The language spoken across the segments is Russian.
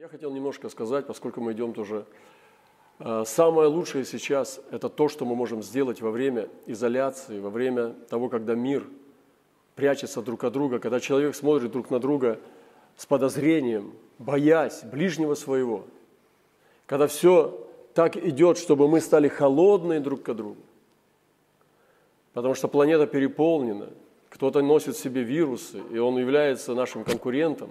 Я хотел немножко сказать, поскольку мы идем тоже. э, Самое лучшее сейчас – это то, что мы можем сделать во время изоляции, во время того, когда мир прячется друг от друга, когда человек смотрит друг на друга с подозрением, боясь ближнего своего, когда все так идет, чтобы мы стали холодные друг к другу, потому что планета переполнена, кто-то носит в себе вирусы, и он является нашим конкурентом.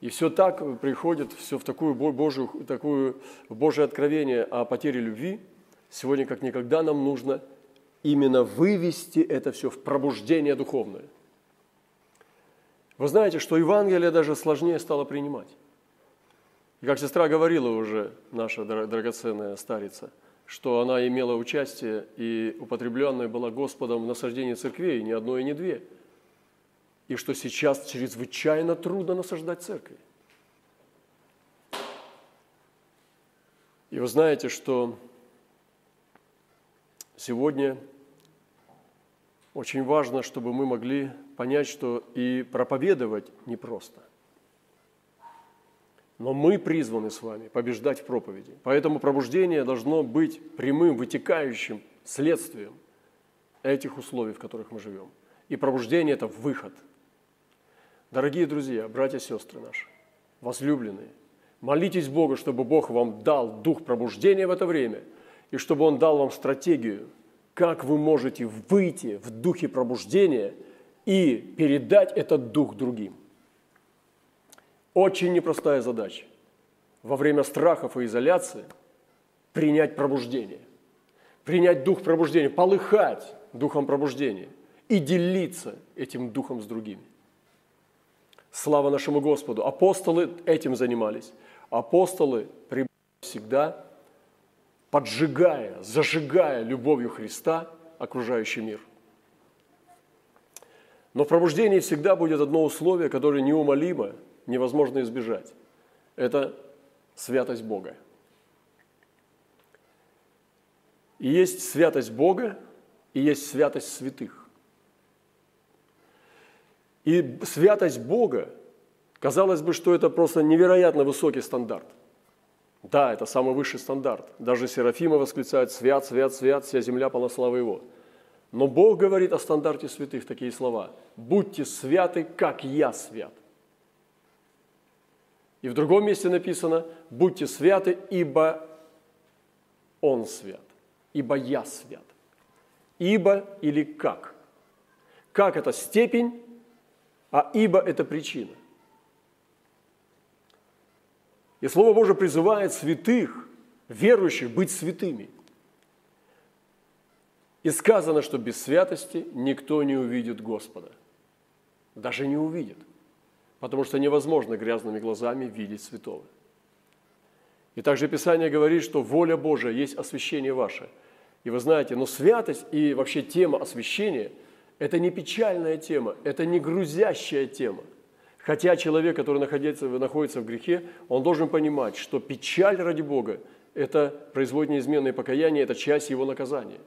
И все так приходит, все в такую Божию, такую в Божье откровение о потере любви. Сегодня как никогда нам нужно именно вывести это все в пробуждение духовное. Вы знаете, что Евангелие даже сложнее стало принимать. И как сестра говорила уже, наша драгоценная старица, что она имела участие и употребленная была Господом в насаждении церквей, не одно и не две. И что сейчас чрезвычайно трудно насаждать церкви. И вы знаете, что сегодня очень важно, чтобы мы могли понять, что и проповедовать непросто. Но мы призваны с вами побеждать в проповеди. Поэтому пробуждение должно быть прямым, вытекающим следствием этих условий, в которых мы живем. И пробуждение – это выход. Дорогие друзья, братья и сестры наши, возлюбленные, молитесь Богу, чтобы Бог вам дал дух пробуждения в это время, и чтобы Он дал вам стратегию, как вы можете выйти в духе пробуждения и передать этот дух другим. Очень непростая задача. Во время страхов и изоляции принять пробуждение. Принять дух пробуждения, полыхать духом пробуждения и делиться этим духом с другими. Слава нашему Господу! Апостолы этим занимались. Апостолы всегда, поджигая, зажигая любовью Христа окружающий мир. Но в пробуждении всегда будет одно условие, которое неумолимо – невозможно избежать. Это святость Бога. И есть святость Бога, и есть святость святых. И святость Бога, казалось бы, что это просто невероятно высокий стандарт. Да, это самый высший стандарт. Даже Серафимы восклицают «Свят, свят, свят, вся земля полна славы Его». Но Бог говорит о стандарте святых такие слова. «Будьте святы, как я свят». И в другом месте написано, будьте святы, ибо Он свят, ибо я свят. Ибо или как? Как это степень, а ибо это причина. И Слово Божие призывает святых, верующих, быть святыми. И сказано, что без святости никто не увидит Господа. Даже не увидит потому что невозможно грязными глазами видеть святого. И также Писание говорит, что воля Божия есть освящение ваше. И вы знаете, но святость и вообще тема освящения – это не печальная тема, это не грузящая тема. Хотя человек, который находится, находится в грехе, он должен понимать, что печаль ради Бога – это производит неизменное покаяние, это часть его наказания,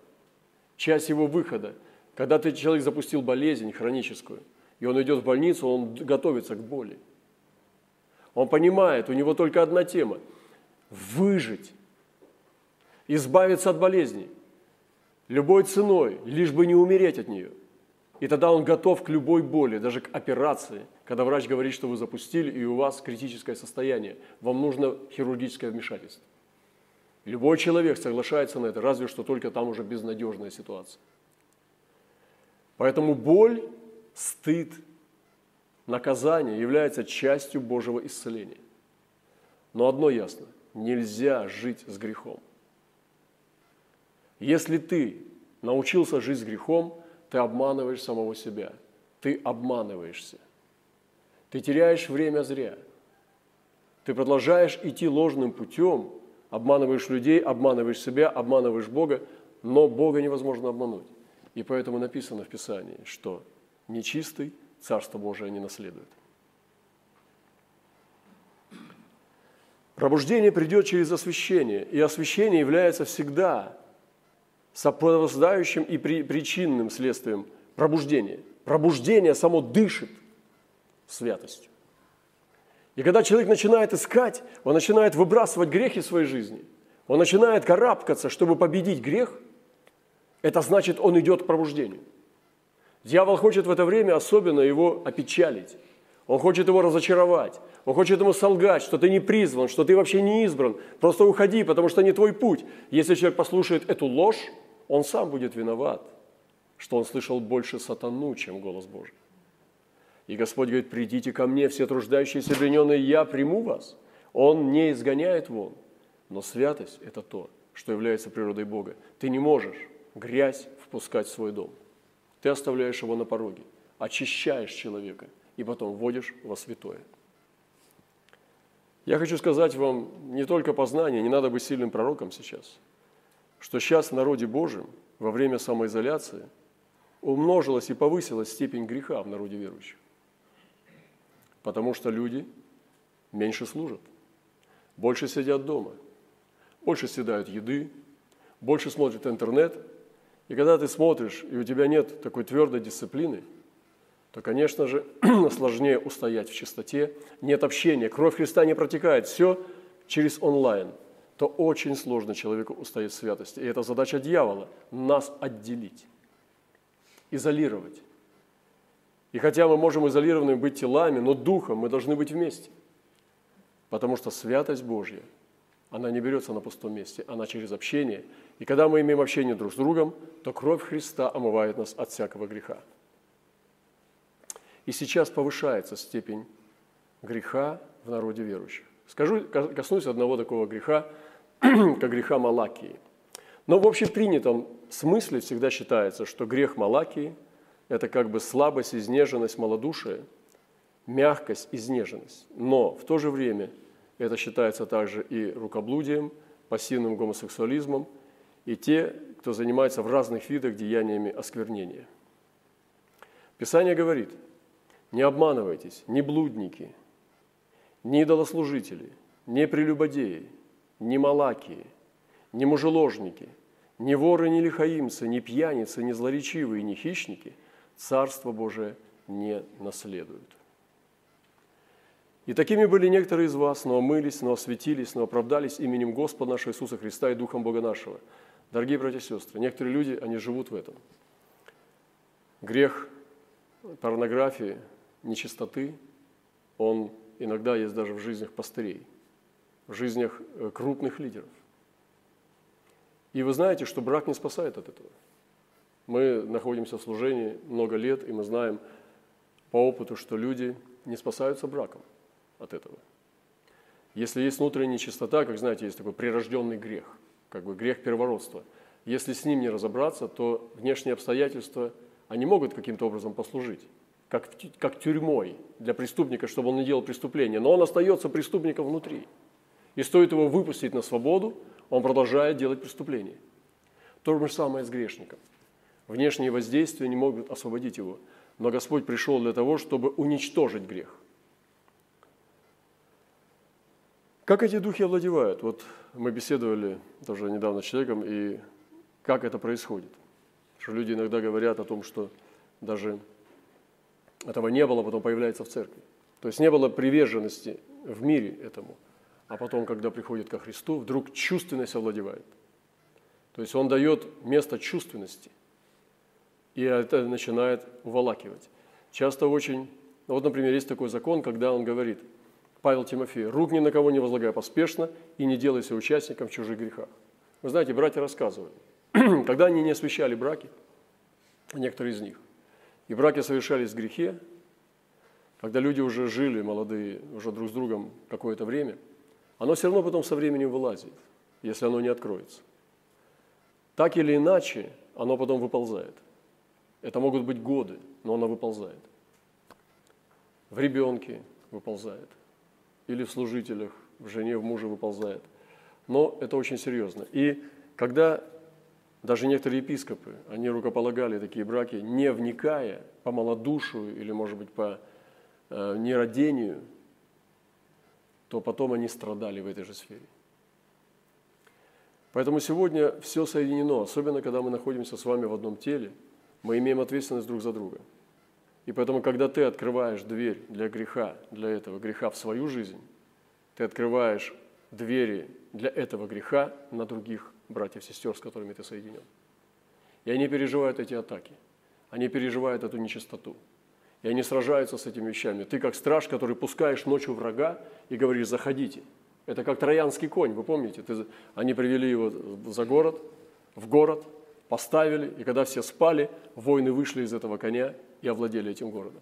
часть его выхода. Когда ты, человек запустил болезнь хроническую – и он идет в больницу, он готовится к боли. Он понимает, у него только одна тема – выжить, избавиться от болезни, любой ценой, лишь бы не умереть от нее. И тогда он готов к любой боли, даже к операции, когда врач говорит, что вы запустили, и у вас критическое состояние, вам нужно хирургическое вмешательство. Любой человек соглашается на это, разве что только там уже безнадежная ситуация. Поэтому боль стыд, наказание является частью Божьего исцеления. Но одно ясно – нельзя жить с грехом. Если ты научился жить с грехом, ты обманываешь самого себя, ты обманываешься, ты теряешь время зря, ты продолжаешь идти ложным путем, обманываешь людей, обманываешь себя, обманываешь Бога, но Бога невозможно обмануть. И поэтому написано в Писании, что нечистый Царство Божие не наследует. Пробуждение придет через освящение, и освящение является всегда сопровождающим и причинным следствием пробуждения. Пробуждение само дышит святостью. И когда человек начинает искать, он начинает выбрасывать грехи своей жизни, он начинает карабкаться, чтобы победить грех, это значит, он идет к пробуждению. Дьявол хочет в это время особенно его опечалить. Он хочет его разочаровать. Он хочет ему солгать, что ты не призван, что ты вообще не избран. Просто уходи, потому что не твой путь. Если человек послушает эту ложь, он сам будет виноват, что он слышал больше сатану, чем голос Божий. И Господь говорит, придите ко мне, все труждающиеся обремененные, я приму вас. Он не изгоняет вон. Но святость – это то, что является природой Бога. Ты не можешь грязь впускать в свой дом. Ты оставляешь его на пороге, очищаешь человека и потом вводишь во святое. Я хочу сказать вам не только познание, не надо быть сильным пророком сейчас, что сейчас в народе Божьем во время самоизоляции умножилась и повысилась степень греха в народе верующих. Потому что люди меньше служат, больше сидят дома, больше съедают еды, больше смотрят интернет. И когда ты смотришь, и у тебя нет такой твердой дисциплины, то, конечно же, сложнее устоять в чистоте, нет общения, кровь Христа не протекает, все через онлайн, то очень сложно человеку устоять в святости. И это задача дьявола – нас отделить, изолировать. И хотя мы можем изолированными быть телами, но духом мы должны быть вместе. Потому что святость Божья, она не берется на пустом месте, она через общение. И когда мы имеем общение друг с другом, то кровь Христа омывает нас от всякого греха. И сейчас повышается степень греха в народе верующих. Скажу, коснусь одного такого греха, как греха Малакии. Но в общепринятом смысле всегда считается, что грех Малакии – это как бы слабость, изнеженность, малодушие, мягкость, изнеженность. Но в то же время это считается также и рукоблудием, пассивным гомосексуализмом, и те, кто занимается в разных видах деяниями осквернения. Писание говорит – не обманывайтесь, не блудники, не идолослужители, не прелюбодеи, не малакии, не мужеложники, не воры, не лихаимцы, не пьяницы, не злоречивые, не хищники Царство Божие не наследуют. И такими были некоторые из вас, но омылись, но осветились, но оправдались именем Господа нашего Иисуса Христа и Духом Бога нашего. Дорогие братья и сестры, некоторые люди, они живут в этом. Грех порнографии, нечистоты, он иногда есть даже в жизнях пастырей, в жизнях э, крупных лидеров. И вы знаете, что брак не спасает от этого. Мы находимся в служении много лет, и мы знаем по опыту, что люди не спасаются браком от этого. Если есть внутренняя чистота, как знаете, есть такой прирожденный грех, как бы грех первородства. Если с ним не разобраться, то внешние обстоятельства, они могут каким-то образом послужить как, как тюрьмой для преступника, чтобы он не делал преступления, но он остается преступником внутри. И стоит его выпустить на свободу, он продолжает делать преступления. То же самое с грешником. Внешние воздействия не могут освободить его, но Господь пришел для того, чтобы уничтожить грех. Как эти духи овладевают? Вот мы беседовали тоже недавно с человеком, и как это происходит. Что люди иногда говорят о том, что даже этого не было, потом появляется в церкви. То есть не было приверженности в мире этому. А потом, когда приходит ко Христу, вдруг чувственность овладевает. То есть он дает место чувственности. И это начинает уволакивать. Часто очень, ну вот, например, есть такой закон, когда он говорит, Павел Тимофей, рук ни на кого не возлагая поспешно и не делайся участником в чужих грехах. Вы знаете, братья рассказывают, когда они не освещали браки, некоторые из них, и браки совершались в грехе, когда люди уже жили, молодые, уже друг с другом какое-то время, оно все равно потом со временем вылазит, если оно не откроется. Так или иначе, оно потом выползает. Это могут быть годы, но оно выползает. В ребенке выползает. Или в служителях, в жене, в муже выползает. Но это очень серьезно. И когда даже некоторые епископы, они рукополагали такие браки, не вникая по малодушию или, может быть, по э, нерадению, то потом они страдали в этой же сфере. Поэтому сегодня все соединено, особенно когда мы находимся с вами в одном теле, мы имеем ответственность друг за друга. И поэтому, когда ты открываешь дверь для греха, для этого греха в свою жизнь, ты открываешь двери для этого греха на других братьев и сестер, с которыми ты соединен. И они переживают эти атаки, они переживают эту нечистоту. И они сражаются с этими вещами. Ты как страж, который пускаешь ночью врага и говоришь, заходите. Это как троянский конь, вы помните? Ты, они привели его за город, в город, поставили, и когда все спали, воины вышли из этого коня и овладели этим городом.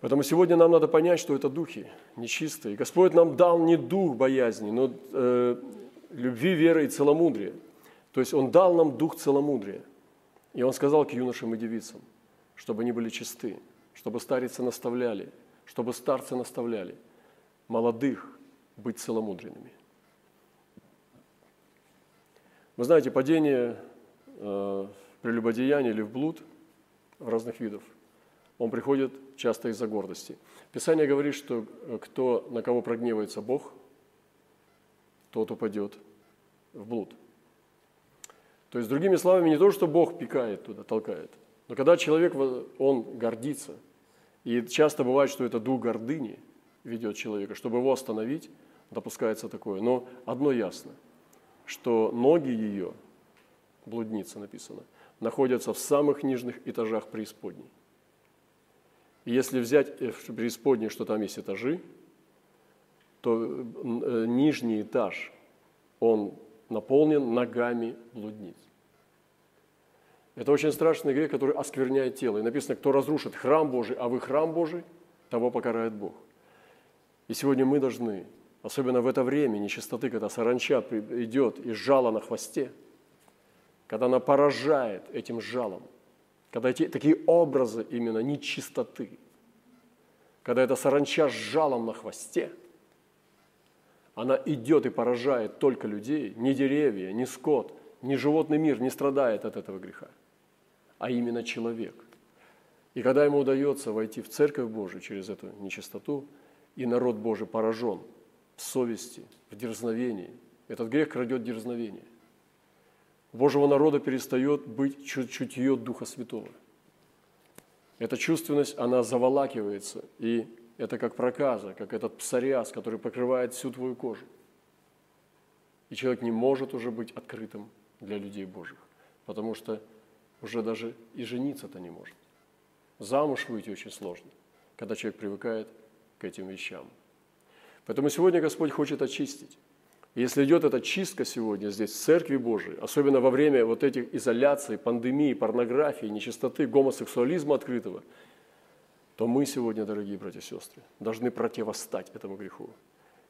Поэтому сегодня нам надо понять, что это духи нечистые. Господь нам дал не дух боязни, но э, любви, веры и целомудрия. То есть Он дал нам дух целомудрия. И Он сказал к юношам и девицам, чтобы они были чисты, чтобы старицы наставляли, чтобы старцы наставляли, молодых быть целомудренными. Вы знаете, падение э, прелюбодеяния или в блуд в разных видов – он приходит часто из-за гордости. Писание говорит, что э, кто, на кого прогневается Бог, тот упадет в блуд. То есть, другими словами, не то, что Бог пикает туда, толкает, но когда человек, он гордится, и часто бывает, что это дух гордыни ведет человека, чтобы его остановить, допускается такое. Но одно ясно, что ноги ее, блудница написано, находятся в самых нижних этажах преисподней. И если взять э, в преисподней, что там есть этажи, то э, нижний этаж, он наполнен ногами блудниц. Это очень страшный грех, который оскверняет тело. И написано, кто разрушит храм Божий, а вы храм Божий, того покарает Бог. И сегодня мы должны, особенно в это время нечистоты, когда саранча идет и жало на хвосте, когда она поражает этим жалом, когда эти, такие образы именно нечистоты, когда эта саранча с жалом на хвосте, она идет и поражает только людей, не деревья, не скот, не животный мир не страдает от этого греха, а именно человек. И когда ему удается войти в Церковь Божию через эту нечистоту, и народ Божий поражен в совести, в дерзновении, этот грех крадет дерзновение. Божьего народа перестает быть чутье Духа Святого. Эта чувственность, она заволакивается, и это как проказа, как этот псориаз, который покрывает всю твою кожу. И человек не может уже быть открытым для людей Божьих, потому что уже даже и жениться-то не может. Замуж выйти очень сложно, когда человек привыкает к этим вещам. Поэтому сегодня Господь хочет очистить. Если идет эта чистка сегодня здесь, в Церкви Божией, особенно во время вот этих изоляций, пандемии, порнографии, нечистоты, гомосексуализма открытого, то мы сегодня, дорогие братья и сестры, должны противостать этому греху.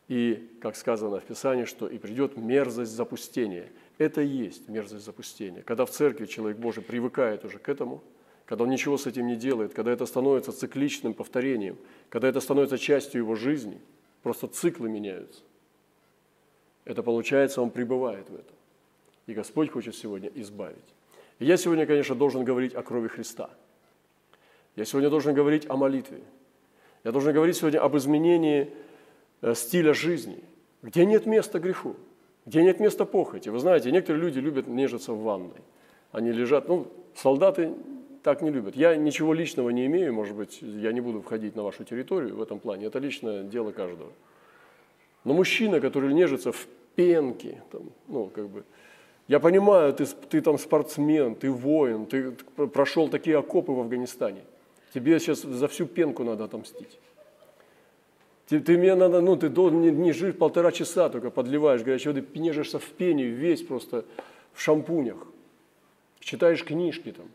И, как сказано в Писании, что и придет мерзость запустения. Это и есть мерзость запустения. Когда в церкви человек Божий привыкает уже к этому, когда он ничего с этим не делает, когда это становится цикличным повторением, когда это становится частью его жизни, просто циклы меняются – это получается, он пребывает в этом. И Господь хочет сегодня избавить. И я сегодня, конечно, должен говорить о крови Христа. Я сегодня должен говорить о молитве. Я должен говорить сегодня об изменении э, стиля жизни, где нет места греху, где нет места похоти. Вы знаете, некоторые люди любят нежиться в ванной. Они лежат, ну, солдаты так не любят. Я ничего личного не имею, может быть, я не буду входить на вашу территорию в этом плане. Это личное дело каждого. Но мужчина, который нежится в пенке, там, ну, как бы, я понимаю, ты, ты там спортсмен, ты воин, ты прошел такие окопы в Афганистане. Тебе сейчас за всю пенку надо отомстить. Ты, ты мне надо, ну, ты должен не, не жить полтора часа, только подливаешь горячей воды, нежишься в пене, весь просто в шампунях. Читаешь книжки там.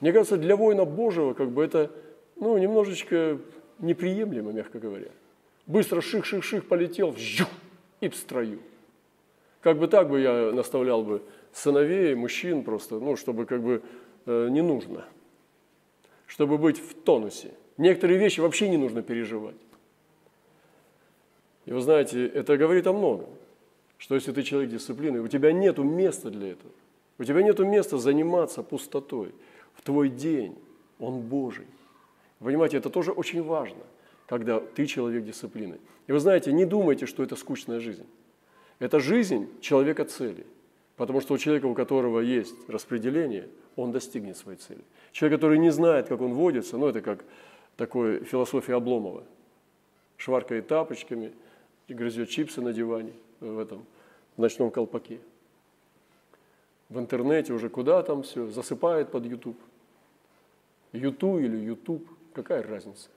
Мне кажется, для воина Божьего как бы это, ну, немножечко неприемлемо, мягко говоря. Быстро ших-ших-ших полетел, вжух, и в строю. Как бы так бы я наставлял бы сыновей, мужчин просто, ну, чтобы как бы э, не нужно. Чтобы быть в тонусе. Некоторые вещи вообще не нужно переживать. И вы знаете, это говорит о многом. Что если ты человек дисциплины, у тебя нет места для этого. У тебя нет места заниматься пустотой. В твой день он Божий. Понимаете, это тоже очень важно – когда ты человек дисциплины. И вы знаете, не думайте, что это скучная жизнь. Это жизнь человека цели. Потому что у человека, у которого есть распределение, он достигнет своей цели. Человек, который не знает, как он водится, ну это как такой философия Обломова. Шваркает тапочками и грызет чипсы на диване в этом в ночном колпаке. В интернете уже куда там все, засыпает под YouTube. Юту или YouTube, какая разница?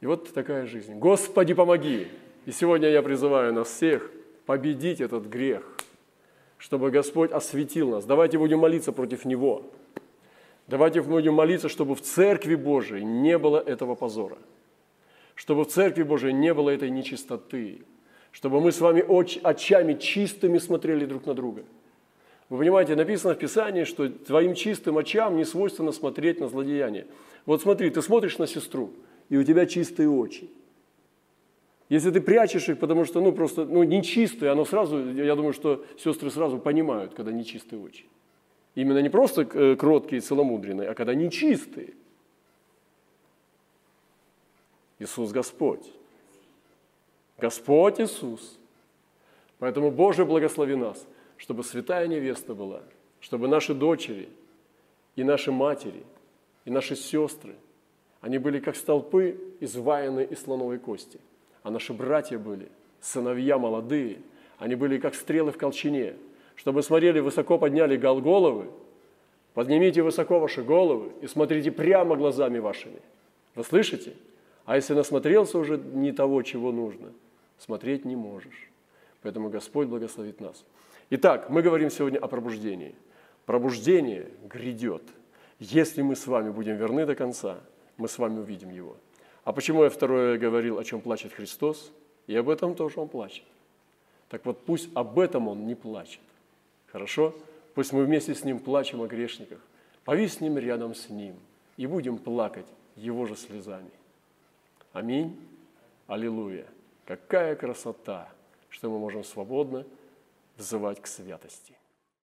И вот такая жизнь. Господи, помоги! И сегодня я призываю нас всех победить этот грех, чтобы Господь осветил нас. Давайте будем молиться против него. Давайте будем молиться, чтобы в Церкви Божией не было этого позора, чтобы в Церкви Божией не было этой нечистоты, чтобы мы с вами очами чистыми смотрели друг на друга. Вы понимаете, написано в Писании, что твоим чистым очам не свойственно смотреть на злодеяние. Вот смотри, ты смотришь на сестру, и у тебя чистые очи. Если ты прячешь их, потому что, ну, просто, ну, нечистые, оно сразу, я думаю, что сестры сразу понимают, когда нечистые очи. Именно не просто э, кроткие, целомудренные, а когда нечистые. Иисус Господь. Господь Иисус. Поэтому, Боже, благослови нас, чтобы святая невеста была, чтобы наши дочери и наши матери, и наши сестры, они были как столпы, изваянные из слоновой кости, а наши братья были, сыновья молодые, они были как стрелы в колчине – чтобы смотрели высоко, подняли головы, поднимите высоко ваши головы и смотрите прямо глазами вашими. Вы слышите? А если насмотрелся уже не того, чего нужно, смотреть не можешь. Поэтому Господь благословит нас. Итак, мы говорим сегодня о пробуждении. Пробуждение грядет. Если мы с вами будем верны до конца, мы с вами увидим его. А почему я второе говорил, о чем плачет Христос? И об этом тоже он плачет. Так вот, пусть об этом он не плачет. Хорошо? Пусть мы вместе с Ним плачем о грешниках, повиснем рядом с Ним и будем плакать Его же слезами. Аминь. Аллилуйя. Какая красота, что мы можем свободно взывать к святости.